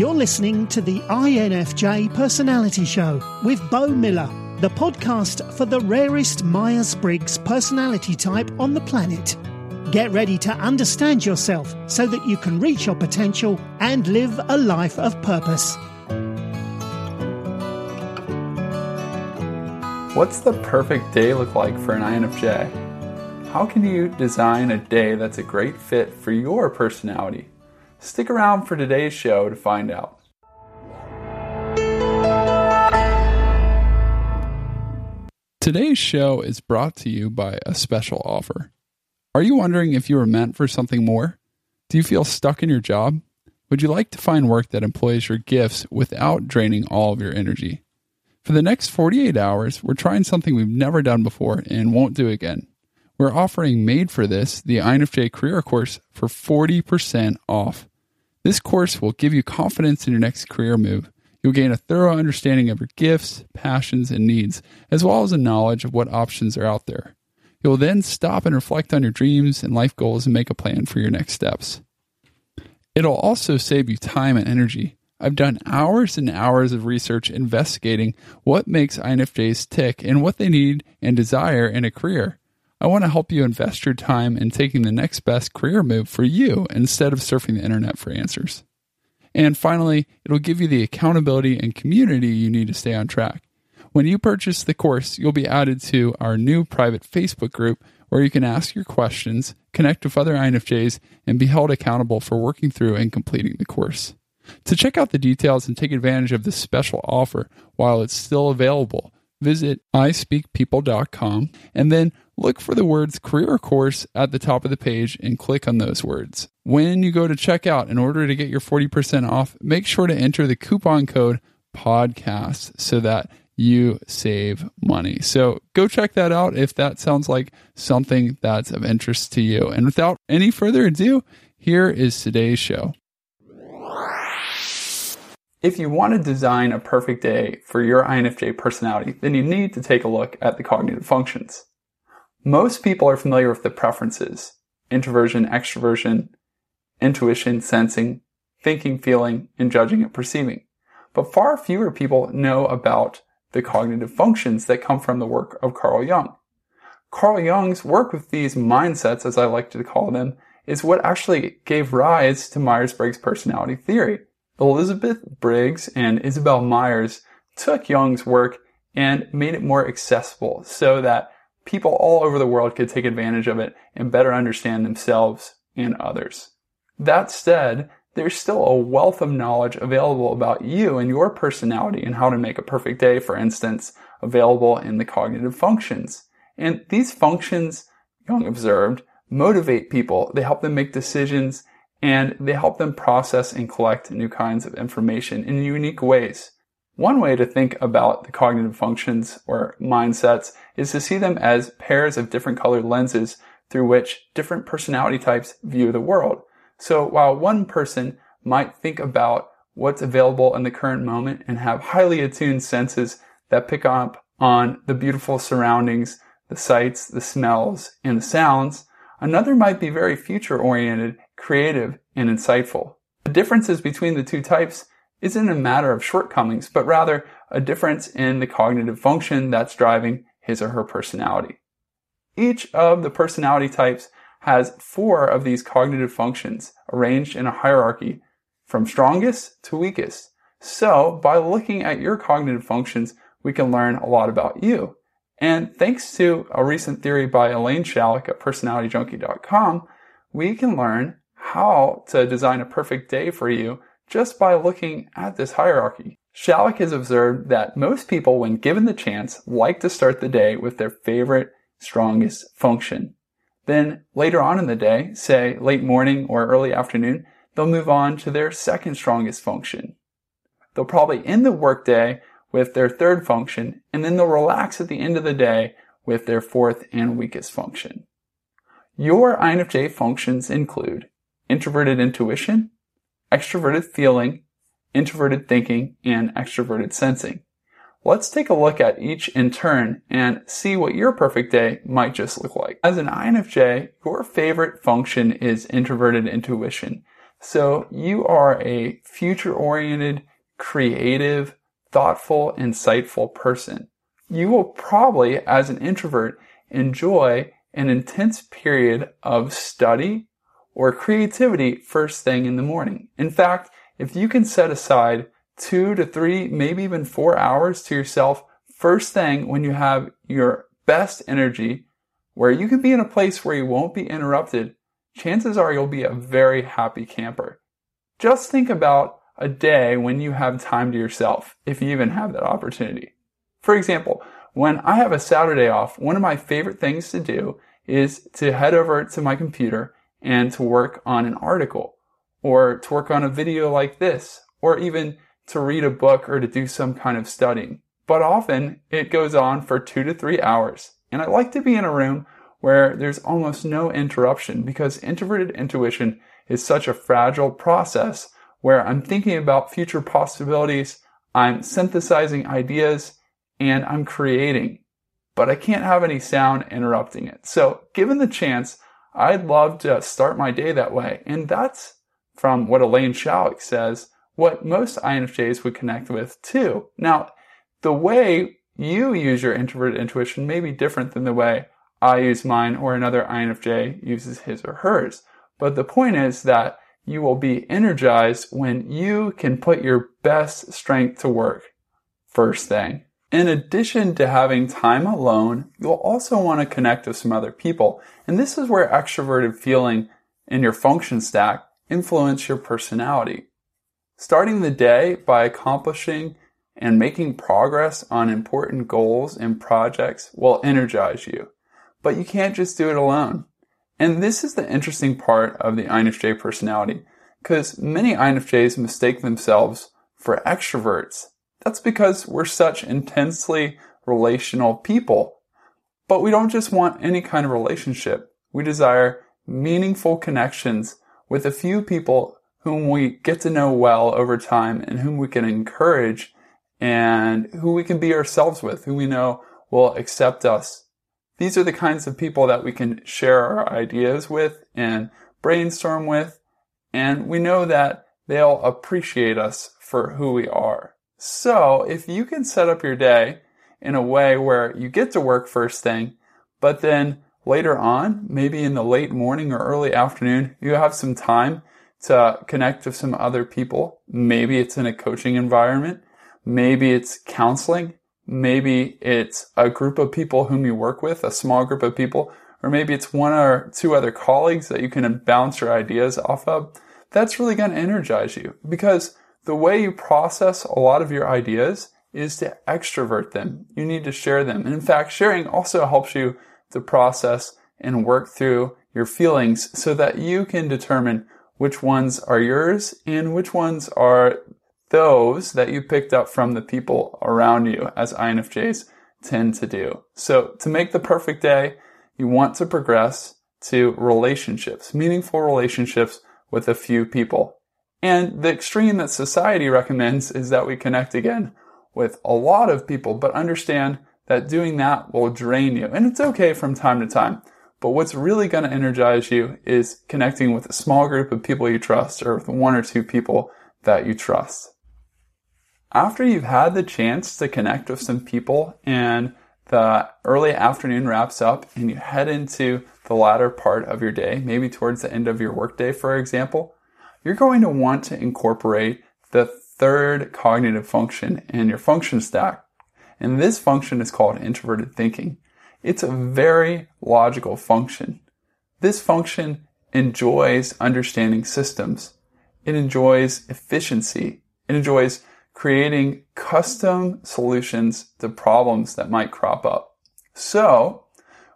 You're listening to the INFJ Personality Show with Bo Miller, the podcast for the rarest Myers Briggs personality type on the planet. Get ready to understand yourself so that you can reach your potential and live a life of purpose. What's the perfect day look like for an INFJ? How can you design a day that's a great fit for your personality? Stick around for today's show to find out. Today's show is brought to you by a special offer. Are you wondering if you were meant for something more? Do you feel stuck in your job? Would you like to find work that employs your gifts without draining all of your energy? For the next 48 hours, we're trying something we've never done before and won't do again. We're offering Made for This, the INFJ career course, for 40% off. This course will give you confidence in your next career move. You'll gain a thorough understanding of your gifts, passions, and needs, as well as a knowledge of what options are out there. You'll then stop and reflect on your dreams and life goals and make a plan for your next steps. It'll also save you time and energy. I've done hours and hours of research investigating what makes INFJs tick and what they need and desire in a career. I want to help you invest your time in taking the next best career move for you instead of surfing the internet for answers. And finally, it'll give you the accountability and community you need to stay on track. When you purchase the course, you'll be added to our new private Facebook group where you can ask your questions, connect with other INFJs, and be held accountable for working through and completing the course. To check out the details and take advantage of this special offer while it's still available, visit ispeakpeople.com and then look for the words career course at the top of the page and click on those words. When you go to checkout, in order to get your 40% off, make sure to enter the coupon code podcast so that you save money. So go check that out if that sounds like something that's of interest to you. And without any further ado, here is today's show. If you want to design a perfect day for your INFJ personality, then you need to take a look at the cognitive functions. Most people are familiar with the preferences introversion, extroversion, intuition, sensing, thinking, feeling, and judging and perceiving. But far fewer people know about the cognitive functions that come from the work of Carl Jung. Carl Jung's work with these mindsets, as I like to call them, is what actually gave rise to Myers-Briggs personality theory. Elizabeth Briggs and Isabel Myers took Jung's work and made it more accessible so that people all over the world could take advantage of it and better understand themselves and others. That said, there's still a wealth of knowledge available about you and your personality and how to make a perfect day, for instance, available in the cognitive functions. And these functions, Jung observed, motivate people. They help them make decisions and they help them process and collect new kinds of information in unique ways. One way to think about the cognitive functions or mindsets is to see them as pairs of different colored lenses through which different personality types view the world. So while one person might think about what's available in the current moment and have highly attuned senses that pick up on the beautiful surroundings, the sights, the smells, and the sounds, another might be very future oriented creative, and insightful. The differences between the two types isn't a matter of shortcomings, but rather a difference in the cognitive function that's driving his or her personality. Each of the personality types has four of these cognitive functions arranged in a hierarchy from strongest to weakest. So by looking at your cognitive functions, we can learn a lot about you. And thanks to a recent theory by Elaine Schallock at personalityjunkie.com, we can learn how to design a perfect day for you just by looking at this hierarchy. Schallock has observed that most people, when given the chance, like to start the day with their favorite, strongest function. Then later on in the day, say late morning or early afternoon, they'll move on to their second strongest function. They'll probably end the workday with their third function, and then they'll relax at the end of the day with their fourth and weakest function. Your INFJ functions include introverted intuition, extroverted feeling, introverted thinking, and extroverted sensing. Let's take a look at each in turn and see what your perfect day might just look like. As an INFJ, your favorite function is introverted intuition. So you are a future oriented, creative, thoughtful, insightful person. You will probably, as an introvert, enjoy an intense period of study or creativity first thing in the morning. In fact, if you can set aside two to three, maybe even four hours to yourself first thing when you have your best energy, where you can be in a place where you won't be interrupted, chances are you'll be a very happy camper. Just think about a day when you have time to yourself, if you even have that opportunity. For example, when I have a Saturday off, one of my favorite things to do is to head over to my computer and to work on an article or to work on a video like this or even to read a book or to do some kind of studying. But often it goes on for two to three hours. And I like to be in a room where there's almost no interruption because introverted intuition is such a fragile process where I'm thinking about future possibilities, I'm synthesizing ideas, and I'm creating. But I can't have any sound interrupting it. So given the chance, I'd love to start my day that way. And that's from what Elaine Schallock says, what most INFJs would connect with too. Now, the way you use your introverted intuition may be different than the way I use mine or another INFJ uses his or hers. But the point is that you will be energized when you can put your best strength to work first thing. In addition to having time alone, you'll also want to connect with some other people. And this is where extroverted feeling in your function stack influence your personality. Starting the day by accomplishing and making progress on important goals and projects will energize you. But you can't just do it alone. And this is the interesting part of the INFJ personality, because many INFJs mistake themselves for extroverts. That's because we're such intensely relational people. But we don't just want any kind of relationship. We desire meaningful connections with a few people whom we get to know well over time and whom we can encourage and who we can be ourselves with, who we know will accept us. These are the kinds of people that we can share our ideas with and brainstorm with, and we know that they'll appreciate us for who we are. So if you can set up your day in a way where you get to work first thing, but then later on, maybe in the late morning or early afternoon, you have some time to connect with some other people. Maybe it's in a coaching environment. Maybe it's counseling. Maybe it's a group of people whom you work with, a small group of people, or maybe it's one or two other colleagues that you can bounce your ideas off of. That's really going to energize you because the way you process a lot of your ideas is to extrovert them. You need to share them. And in fact, sharing also helps you to process and work through your feelings so that you can determine which ones are yours and which ones are those that you picked up from the people around you as INFJs tend to do. So to make the perfect day, you want to progress to relationships, meaningful relationships with a few people. And the extreme that society recommends is that we connect again with a lot of people, but understand that doing that will drain you. And it's okay from time to time. But what's really going to energize you is connecting with a small group of people you trust or with one or two people that you trust. After you've had the chance to connect with some people and the early afternoon wraps up and you head into the latter part of your day, maybe towards the end of your workday, for example, you're going to want to incorporate the third cognitive function in your function stack. And this function is called introverted thinking. It's a very logical function. This function enjoys understanding systems. It enjoys efficiency. It enjoys creating custom solutions to problems that might crop up. So,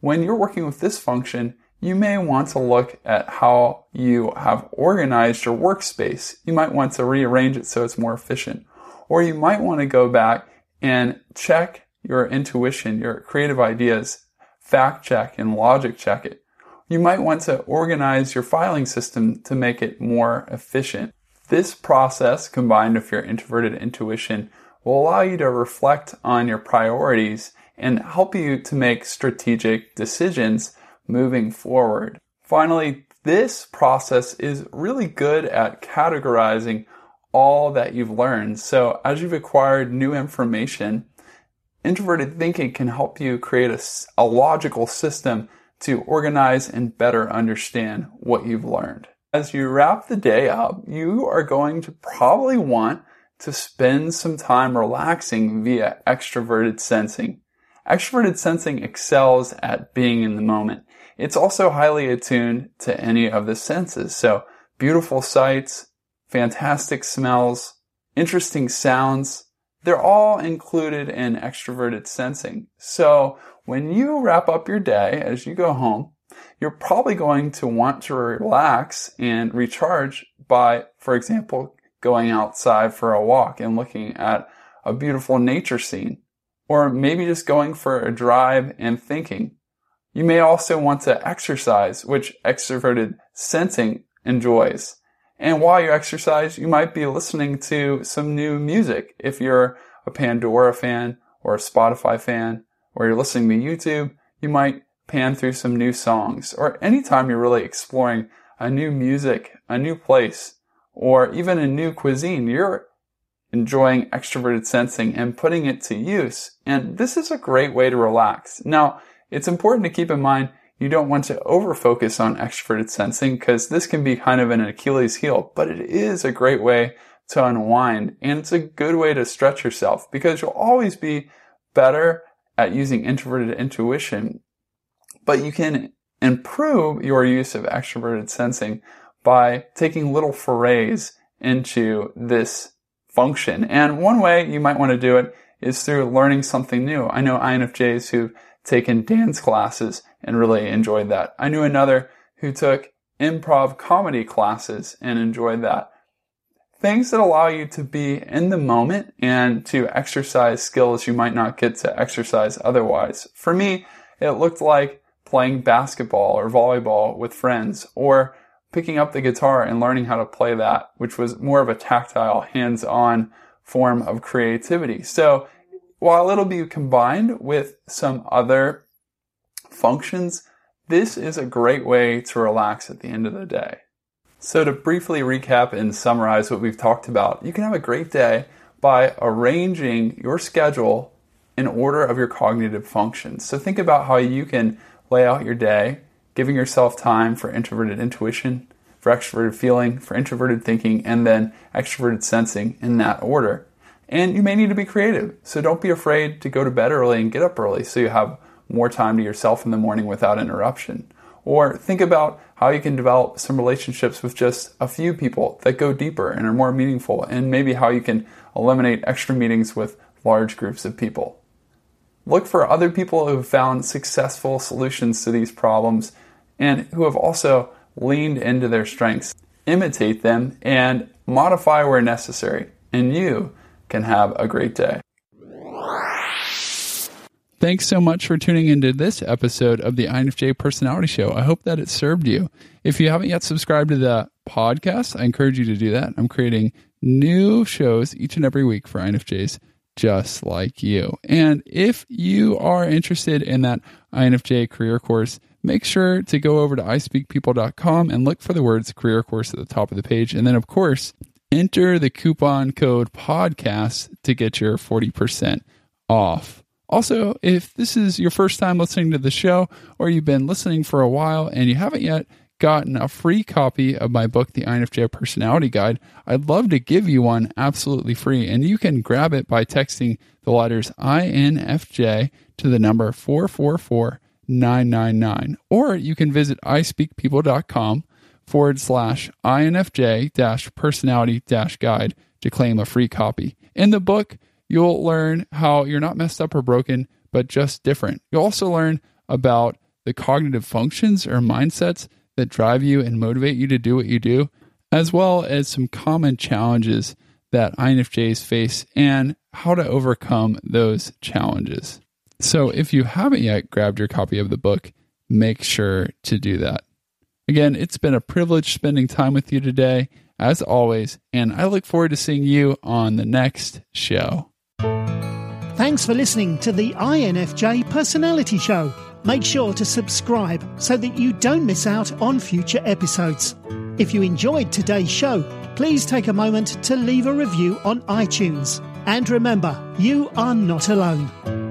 when you're working with this function, you may want to look at how you have organized your workspace. You might want to rearrange it so it's more efficient. Or you might want to go back and check your intuition, your creative ideas, fact check and logic check it. You might want to organize your filing system to make it more efficient. This process, combined with your introverted intuition, will allow you to reflect on your priorities and help you to make strategic decisions moving forward. Finally, This process is really good at categorizing all that you've learned. So as you've acquired new information, introverted thinking can help you create a, a logical system to organize and better understand what you've learned. As you wrap the day up, you are going to probably want to spend some time relaxing via extroverted sensing. Extroverted sensing excels at being in the moment. It's also highly attuned to any of the senses. So beautiful sights, fantastic smells, interesting sounds, they're all included in extroverted sensing. So when you wrap up your day as you go home, you're probably going to want to relax and recharge by, for example, going outside for a walk and looking at a beautiful nature scene, or maybe just going for a drive and thinking. You may also want to exercise, which extroverted sensing enjoys. And while you exercise, you might be listening to some new music. If you're a Pandora fan or a Spotify fan, or you're listening to YouTube, you might pan through some new songs. Or anytime you're really exploring a new music, a new place, or even a new cuisine, you're enjoying extroverted sensing and putting it to use. And this is a great way to relax. Now, it's important to keep in mind you don't want to over focus on extroverted sensing because this can be kind of an Achilles heel, but it is a great way to unwind and it's a good way to stretch yourself because you'll always be better at using introverted intuition, but you can improve your use of extroverted sensing by taking little forays into this function. And one way you might want to do it is through learning something new. I know INFJs who've taken dance classes and really enjoyed that. I knew another who took improv comedy classes and enjoyed that. Things that allow you to be in the moment and to exercise skills you might not get to exercise otherwise. For me, it looked like playing basketball or volleyball with friends or picking up the guitar and learning how to play that, which was more of a tactile, hands-on form of creativity. So while it'll be combined with some other functions, this is a great way to relax at the end of the day. So to briefly recap and summarize what we've talked about, you can have a great day by arranging your schedule in order of your cognitive functions. So think about how you can lay out your day, giving yourself time for introverted intuition, for extroverted feeling, for introverted thinking, and then extroverted sensing in that order. And you may need to be creative. So don't be afraid to go to bed early and get up early so you have more time to yourself in the morning without interruption. Or think about how you can develop some relationships with just a few people that go deeper and are more meaningful, and maybe how you can eliminate extra meetings with large groups of people. Look for other people who have found successful solutions to these problems and who have also leaned into their strengths. Imitate them and modify where necessary, and you can have a great day. Thanks so much for tuning into this episode of the INFJ Personality Show. I hope that it served you. If you haven't yet subscribed to the podcast, I encourage you to do that. I'm creating new shows each and every week for INFJs just like you. And if you are interested in that INFJ career course, make sure to go over to ispeakpeople.com and look for the words career course at the top of the page. And then, of course, enter the coupon code podcast to get your 40% off. Also, if this is your first time listening to the show or you've been listening for a while and you haven't yet gotten a free copy of my book, The INFJ Personality Guide, I'd love to give you one absolutely free. And you can grab it by texting the letters INFJ to the number 444999. Or you can visit ispeakpeople.com forward slash INFJ dash personality dash guide to claim a free copy. In the book, You'll learn how you're not messed up or broken, but just different. You'll also learn about the cognitive functions or mindsets that drive you and motivate you to do what you do, as well as some common challenges that INFJs face and how to overcome those challenges. So, if you haven't yet grabbed your copy of the book, make sure to do that. Again, it's been a privilege spending time with you today, as always, and I look forward to seeing you on the next show. Thanks for listening to the INFJ Personality Show. Make sure to subscribe so that you don't miss out on future episodes. If you enjoyed today's show, please take a moment to leave a review on iTunes. And remember, you are not alone.